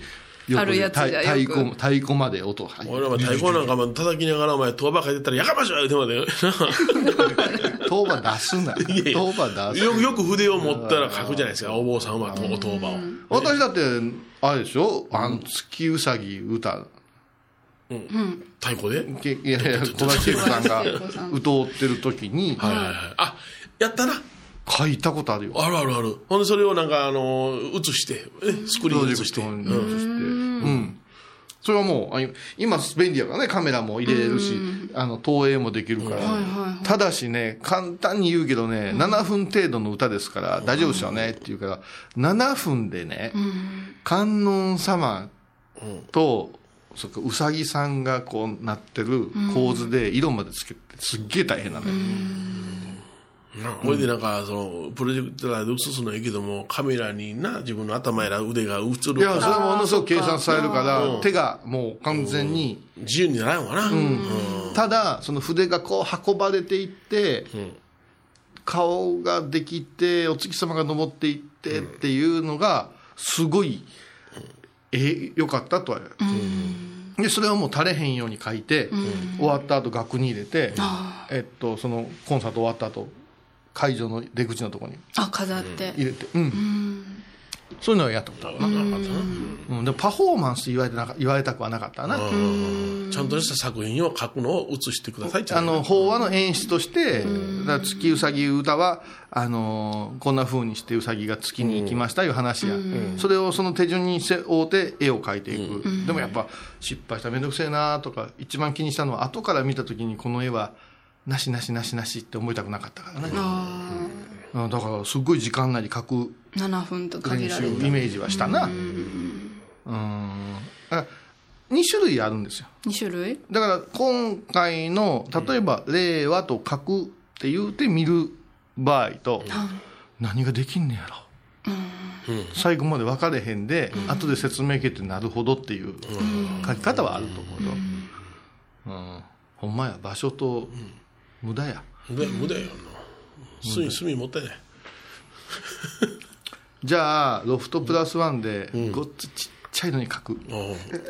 あるやつじゃ太よく鼓、太鼓まで音入俺らも太鼓なんかも叩きながらお前、当場書いてたら、やかましょ言うてまで。当場出すな。当場出すよく、よく筆を持ったら書くじゃないですか、お坊さんは、当当場を。私だって、あれでしょ？あの、月うさぎ歌。太鼓で？けいやいや、小林シェフさんが歌ってる時に、はいはいはい。あ、やったな。書いたことあるよ。あるあるある。ほんで、それをなんか、あの、映して、えスクリーンに映して。うんに移して。うん。それはもう、あ今便利やからね、カメラも入れれるし、あの、投影もできるから。ただしね、簡単に言うけどね、7分程度の歌ですから、大丈夫ですよねって言うから、7分でね、観音様と、そっか、うさぎさんがこうなってる構図で色までつけて、すっげえ大変なのよ。なほいでなんか、その、プロジェクターで映すのはいいけども、カメラにな、自分の頭やら腕が映るいや、それから、ものすごく計算されるから、手がもう完全に、自由にならんわな。うん。ただ、その筆がこう運ばれていって、顔ができて、お月様が登っていってっていうのが、すごい、え、良かったとは。言う。で、それはもう垂れへんように書いて、終わった後額に入れて、えっと、そのコンサート終わった後、会場の出口のところにあ飾って入れて、うん。そういうのはやったことあるな。うん。でもパフォーマンスって言われてなか言われたくはなかったな。ちゃんとした作品を書くのを映してくださいあの、法話の演出として、だ月うさぎ歌は、あのーこんな風にしてうさぎが月に行きましたいう話や。それをその手順にせ追うて絵を描いていく。でもやっぱ、失敗したらめんどくせえなとか、一番気にしたのは、後から見た時にこの絵は、なしなしなしなしって思いたくなかったからね。うん。だから、すっごい時間内に描く7分と限練習イメージはしたな。うん。あ2種類あるんですよ。2種類？だから今回の例えば「令和」と書くって言うて見る場合と何ができんねやろ。最後まで分かれへんで後で説明受けてなるほどっていう書き方はあると思うようん。ほんまや場所と無駄や。無駄無駄やんな。隅隅持っていないじゃあロフトプラスワンでごっつちっちゃいのに書く、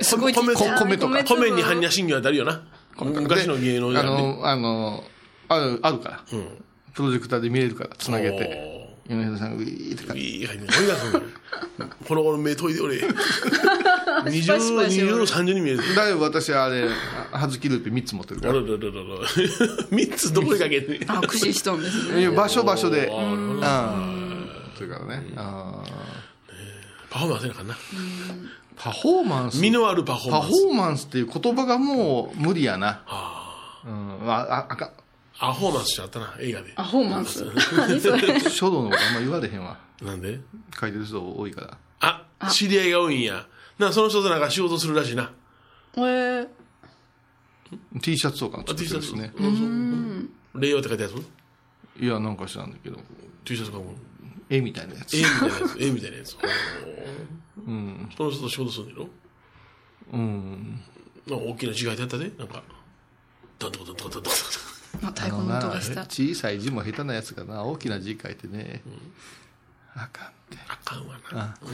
すごい米米とか。米に般若心経当たるよな？昔の芸能人、ね、あのあのあるあるから、うん、プロジェクターで見れるからつなげて。米田さんがウィーって書いて。ウィー入って この頃目といておれ。二十二十三十に見える。だいぶ私、あれ、はずきルーペ三つ持ってるから。三つどこにかけてあ、駆使したんですね。場所場所で。うん。それからね。あパフォーマンスかな。パフォーマンス身のあるパフォーマンス。パフォーマンスっていう言葉がもう無理やな。あうん。あ、あかアホーマンスしちゃったな、映画で。アホーマンス 書道のことあんま言われへんわ。なんで？書いてる人多いから。あ、知り合いが多いんや。な、その人となんか仕事するらしいな。えー T シャツとか作っ T シャツてるしね。令和って書いたやついや、なんか知らんだけど。T シャツかも。絵みたいなやつ絵。みたいなやつ。絵みたいなやつ。うん。その人と仕事するんだろ？うん。なんか大きな字書いてあったで。なんか、ドンドンドンドンドンドンあ太鼓の音がした小さい字も下手なやつがな、大きな字書いてね。あかんって。あかんわな。い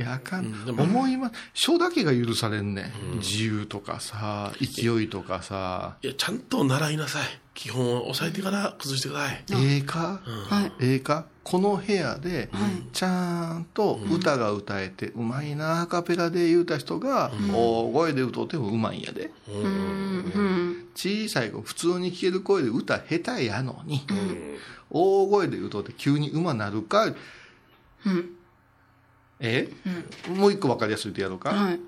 や、あかん。でも思いま、書だけが許されんね、ん。自由とかさ、勢いとかさ、いや、ちゃんと習いなさい。基本を押さえてから崩してください。ええか、はい。ええか？この部屋で、ちゃんと歌が歌えて、うまいな、アカペラで言うた人が、大声で歌うてもうまいんやで。うん。うん。小さい子、普通に聴ける声で歌下手やのに、大声で歌うて急に馬なるか、うん。え、もう一個分かりやすいとやろうか。はい。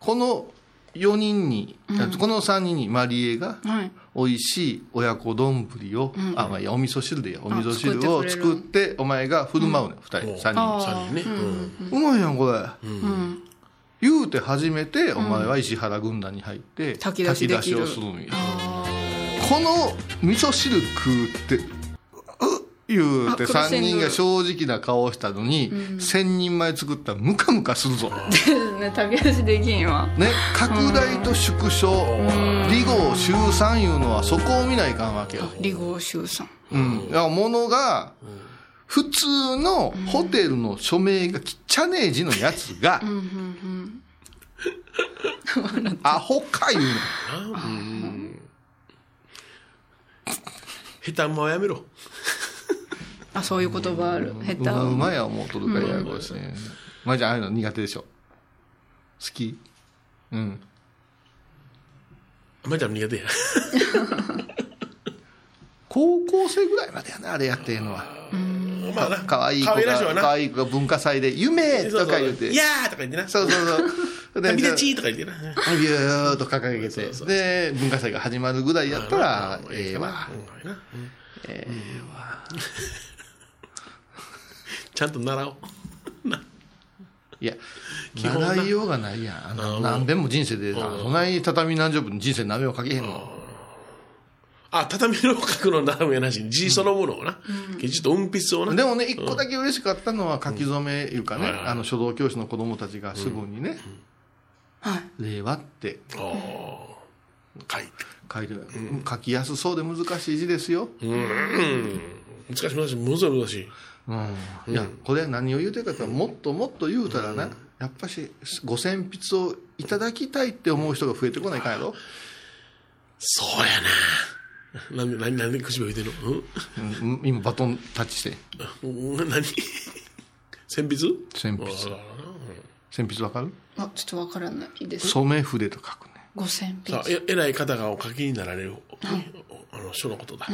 この4人に、この3人にマリエが、はい。美味しい親子丼を、あ、まあいいや、お味噌汁でいいや、お味噌汁を作ってお前が振る舞うねん、二人、三人。あ三人ね。うんうまいやん、これ。うん。言うて初めて、お前は石原軍団に入って、炊き出しできるをするんや。この味噌汁食うって、う言うてあ黒3人が正直な顔をしたのに、1000人前作ったらムカムカするぞ。で すね、炊き出しできんわ。ね、拡大と縮小、離合集散いうのはそこを見ないかんわけよ。離合集散。うん。だから物が、普通のホテルの署名がきっちゃねえ字のやつが、アホか言うの。下手もやめろ。あ、そういう言葉ある。下手うまうまや思うとるからややこしいね。まあじゃあああいうの苦手でしょ。好きうん。まあ、じゃあ苦手や。高校生ぐらいまでやな、あれやってんのは。まあな。かわいい子が、な。かわいい子が文化祭で、夢とか言うて。いやーとか言ってな。そうそうそう。でビデチーとか言ってな。ビューっと掲げて、で、文化祭が始まるぐらいやったら、ええわ。うんちゃんと習おう。いや、習いようがないやん。何遍も人生で、そないに畳何畳分人生何遍もかけへんの。あ、畳の書くの習うやなし、字そのものをな。きちっと運筆をな。でもね、一個だけ嬉しかったのは書き初めいうかねあの書道教師の子供たちがすぐにね、はい。令和って書いて。書いてる。書きやすそうで難しい字ですよ。うん。難しい難しい。むずい難しい。いや、これは何を言うてるかというと、もっともっと言うたらな、やっぱし、ご選筆をいただきたいって思う人が増えてこないかんやろ？そうやな。なんで、なんで、なんで口笛吹いてんの？うん？今バトンタッチして。うんうん何鉛筆選筆。選筆わかる？あ、ちょっとわからないです。染め筆と書くね。五千さあ、筆。え偉い方がお書きになられる、あの、書のことだ。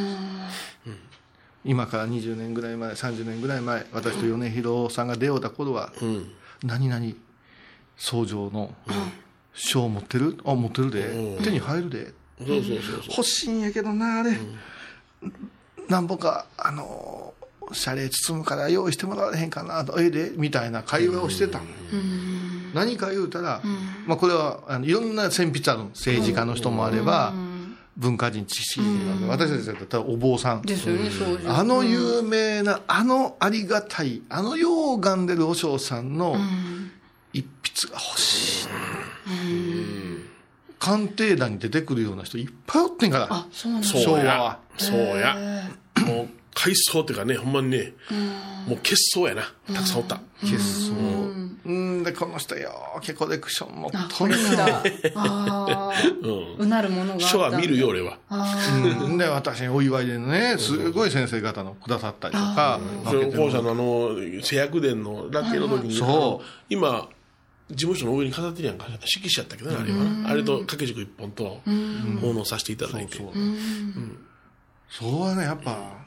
今から20年ぐらい前、30年ぐらい前、私と米広さんが出会うた頃は、うん。何々、僧正の書を持ってる？あ、持ってるで。手に入るで。欲しいんやけどな、あれ。なんぼか、あの、謝礼包むから用意してもらわれへんかな、ええで、みたいな会話をしてた。何か言うたら、まあこれはあのいろんな選筆あるの政治家の人もあれば、文化人知識人もある私たちだったらお坊さん。ですよね。あの有名な、あのありがたい、あのようがんでる和尚さんの一筆が欲しい。鑑定団に出てくるような人いっぱいおってんから。あ、そうなんだ。そうや昭和は。そうや。もう、階層っていうかね、ほんまにね、もう結層やな。たくさんおった。結層。うん、で、この人よーけコレクション持っあ、とんやこれだ。ああ、うん。うなるものがあった。書は見るよ、俺は。うん、で、私にお祝いでね、すごい先生方のくださったりとか、その校舎のあの、製薬伝のラッキーの時に、そう今、事務所の上に飾ってるやんか。色紙やったけどね、あれはな。あれと掛け軸一本と、奉納させていただいて。そうはね、やっぱ、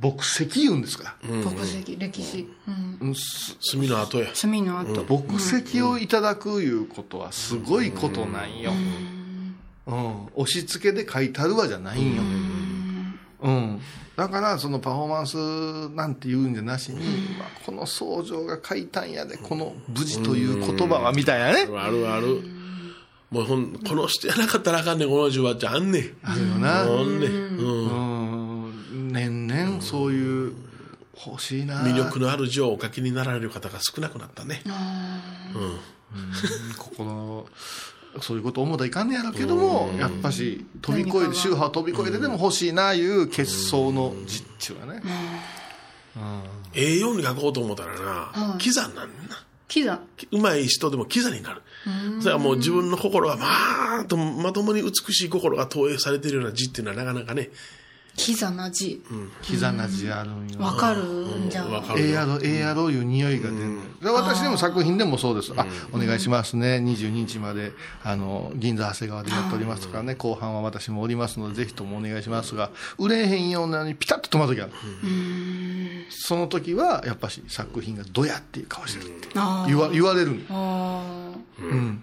牧石言うんですか？ら。国籍、歴史。うん。うんす墨の後や。墨の後。牧石をいただくいうことはすごいことなんよ。うん。押し付けで書いてあるわじゃないんよ。うん。だから、そのパフォーマンスなんて言うんじゃなしに、まあ、この僧正が書いたんやで、この無事という言葉は、みたいなね。あるある。もうこの人やなかったらあかんねん、この字は。じゃああんねん。あるよな。あんねん。うん。うん。年々、そういう、欲しいな。魅力のある字をお書きになられる方が少なくなったね。心のそういうこと思うたらいかんねやろうけども、やっぱし飛び越えて宗派を飛び越えてでも欲しいないう結晶の字っていうのはね、栄養に書こうと思ったらな、刻んなんねんな。キザ。うまい人でもキザになる。それはもう自分の心がまーっとまともに美しい心が投影されているような字っていうのはなかなかね、キザな字。キザな字あるんよ。わかるんじゃん。わかるよええやろ、ええやろいう匂いが出る、で私でも作品でもそうです。あ、お願いしますね。22日まで、あの、銀座長谷川でやっておりますからね、後半は私もおりますので、ぜひともお願いしますが、売れへんようなのにピタッと止まる時ある。その時は、やっぱし作品がどやっていう顔してるって。言わ言われるうん。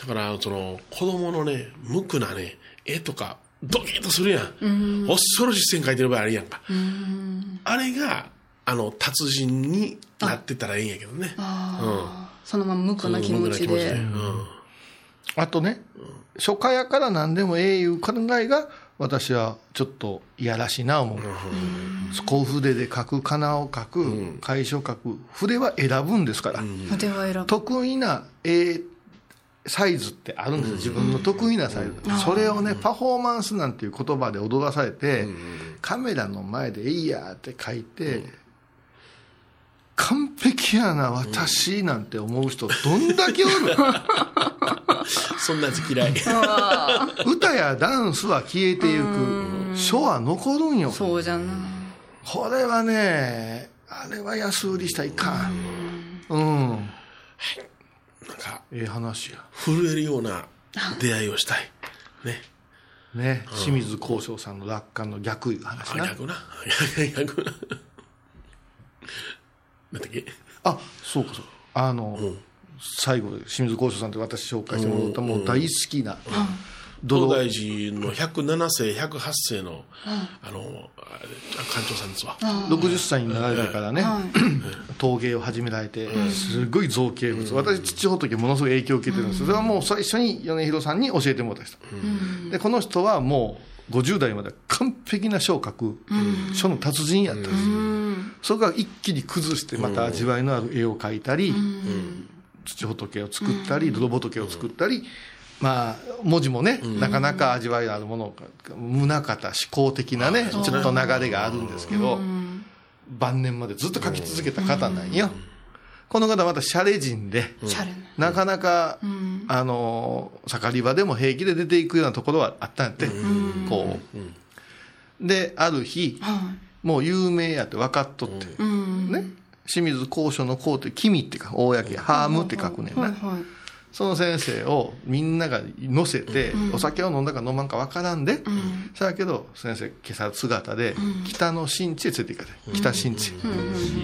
だから、その、子供のね、無垢なね、絵とか、ドキッとするやん。恐ろしい線描いてる場合あるやんか。あれが、あの、達人になってたらええんやけどね。あ。そのまま無垢な気持ちで。うんあとね、初夏やから何でもええいう考えが、私はちょっといやらしいな思う。小筆で書く、かなを書く、楷書書く、筆は選ぶんですから。筆は選ぶ。得意な絵サイズってあるんですよ、自分の得意なサイズ。それをね、パフォーマンスなんていう言葉で踊らされて、カメラの前でえいやーって書いて、完璧やな、私なんて思う人、どんだけおる そんなやつ嫌い。歌やダンスは消えていく。書は残るんよ。そうじゃな。これはね、あれは安売りしたらいかん。うん。なんか、ええ話や。震えるような出会いをしたい。ね。ね、清水幸章さんの楽観の逆いう話な。あ逆な。逆な。なんだっけ？あ、そうかそう。あの、最後で清水幸章さんって私紹介してもらった、もう大好きな、東大寺の107世、108世の、あの、館長さんですわ。60歳になられてからね、陶芸を始められて、すごい造形物、私、父仏ものすごい影響を受けてるんですそれはもう最初に米広さんに教えてもらった人、でこの人はもう50代まで完璧な書を書く、書の達人やったんですよ、それから一気に崩して、また味わいのある絵を描いたり、土仏を作ったり、泥仏を作ったり、まあ、文字もね、なかなか味わいのあるものを書く、宗方、思考的なね、ちょっと流れがあるんですけど、晩年までずっと書き続けた方なんよ。この方またシャレ人で、な。なかなか、あの、盛り場でも平気で出ていくようなところはあったんやって、こう。で、ある日、もう有名やって分かっとって、ね、清水高所の高って、君ってか、公、ハームって書くねんな。その先生をみんなが乗せて、お酒を飲んだか飲まんか分からんで、そやけど先生今朝姿で北の新地へ連れて行かれて北新地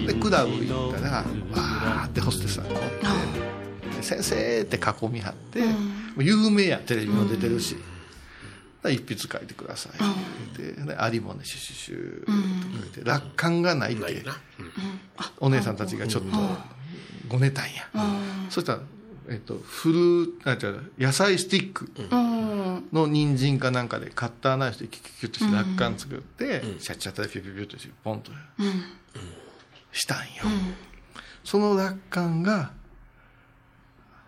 へ、でクラブ行ったらわーってホステスさんがおって、で先生って囲みはって、有名やテレビも出てるし、一筆書いてくださいってでありもねシュシュシュって書いて楽観がないって。お姉さんたちがちょっとごねたんや、そしたら、えっと、フルなんていうの野菜スティックの人参かなんかでカッターナイフでキュキュキュッとして楽観作って、シャッチャッタでピュピュピュッとしてポンとしたんよ、その楽観が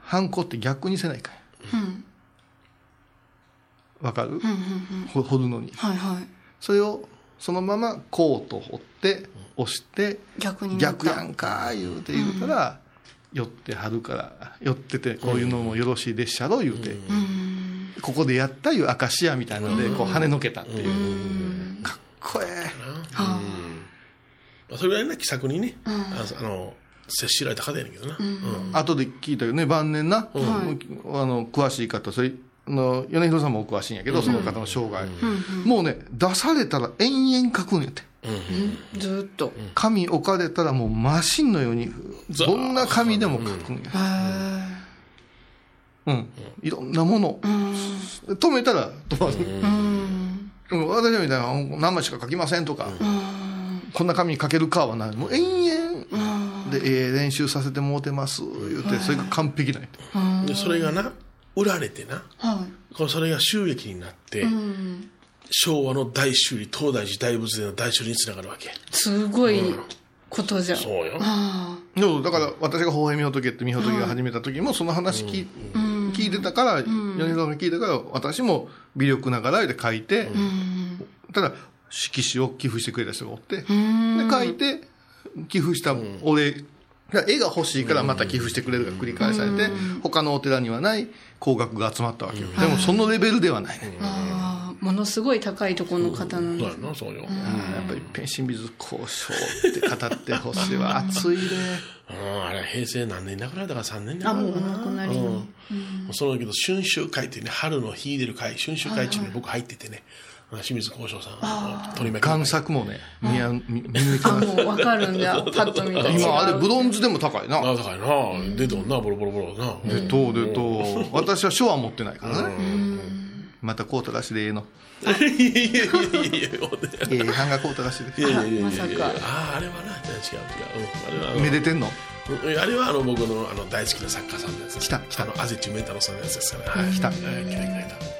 ハンコって逆にせないかんわかる、ほ掘るのにはいはい。それをそのままこうと掘って押して逆に逆やんか言うて言うたら、寄ってはるから寄っててこういうのもよろしいでっしゃろ言うて、ここでやったいう証やみたいなのでこう跳ねのけたっていう、かっこええ。まあそれぐらいね、気さくにね、あのあの、接しられた方やねんけどな。うん。後で聞いたよね晩年な、あの詳しい方それあの米広さんもお詳しいんやけど、その方の生涯、もうね出されたら延々書くんやってずーっと。紙置かれたらもうマシンのようにどんな紙でも書くんや、へうん、いろんなもの、止めたら止まる、うん。私みたいな何枚しか書きませんとか、こんな紙に書けるかはない。もう延々で、ええ練習させてもうてます言うてそれが完璧なんやそれがな、売られてな、はい。それが収益になって、昭和の大修理、東大寺大仏殿の大修理につながるわけ。すごいことじゃん。そうよ。あでもだから私が「微笑み仏」ってみほときが始めた時もその話聞い,、聞いてたから米広さんも聞いたから私も微力ながらで書いて、ただ色紙を寄付してくれた人がおって、で書いて寄付したお礼絵が欲しいからまた寄付してくれるが繰り返されて、他のお寺にはない高額が集まったわけよ。でもそのレベルではないね。ああ、ものすごい高いところの方なんでそうやな、そうよ。やっぱりペンシンビズ交渉って語ってほしいわ。熱いで。うん、あれ、平成何年亡くなられたから3年だあ、もうお亡くなりの。うんそのけど、春秋会っていうね、春の日出る会、春秋会っていうのに僕入っててね、清水幸翔さん、取り巻き贋作もね、見や見見抜いてあ、ます。もうわかるんだ。パッと見た。今あれブロンズでも高いな。あ、高いな。出とんな、ボロボロボロな。でとうでとう。私は書は持ってないからね。またこうたらしでええの。いやいやいやいやええ版がこうたらしで。まさかああ、あれはな、違う違う。うん、あれはめでてんの？うんあれはあの僕のあの大好きな作家さんのやつ。来た来たあの、アゼチュメンタロさんのやつですから。はい。来たはい来た来た来た。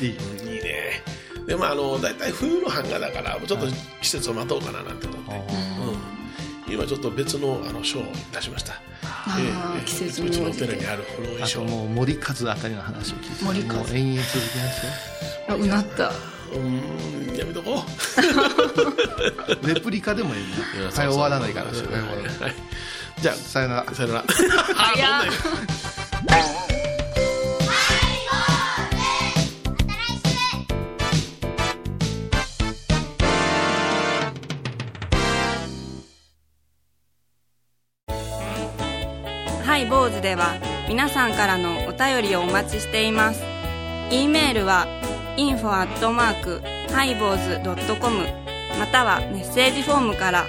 いい。うんいいね。でもあの、大体冬の版画だから、ちょっと季節を待とうかななんて思って。うん。今ちょっと別のあの賞を出しました。あー季節にうちのお寺にある古い賞。あともう森和あたりの話を聞いて。森和もう延々続きますよ。あうなった。うん、やめとこう。レプリカでもいいな。はい、終わらないから。はい。じゃあ、さよなら。さよなら。あ、どんなイボーズでは皆さんからのお便りをお待ちしています。e メールは info アットマークハイボーズドットコムまたはメッセージフォームから。フ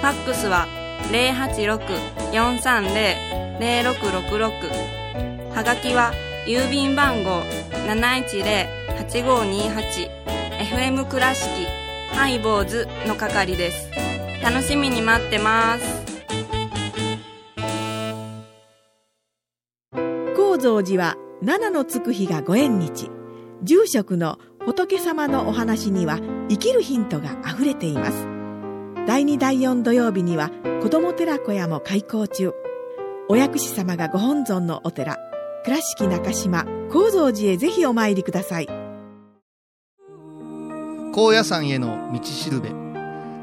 ァックスは086-430-0666はがきは郵便番号 710-8528FM 倉敷ハイボーズの係です。楽しみに待ってます。蔵寺は七のつく日がご縁日。住職の仏様のお話には生きるヒントがあふれています。第2第4土曜日には子ども寺小屋も開校中。お薬師様がご本尊のお寺倉敷中島・高蔵寺へぜひお参りください。高野山への道しるべ。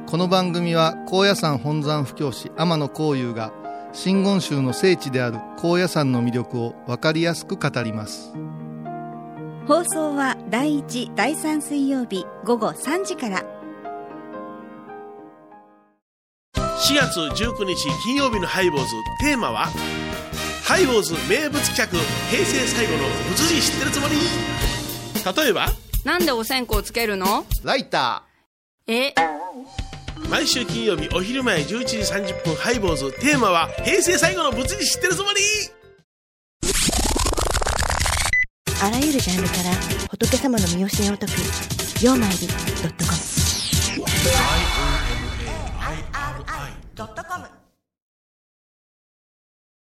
この番組は高野山本山布教師天野幸雄が真言宗の聖地である高野山の魅力を分かりやすく語ります。放送は第1第3水曜日午後3時から。4月19日金曜日のハイボーズ。テーマはハイボーズ名物企画平成最後の仏事知ってるつもり。例えばなんでお線香つけるの？ライタえ、毎週金曜日お昼前11時30分ハイボーズ。テーマは平成最後の仏事知ってるつもり。あらゆるジャンルから仏様の身教えを解く「曜マイルドットコム」ドットコム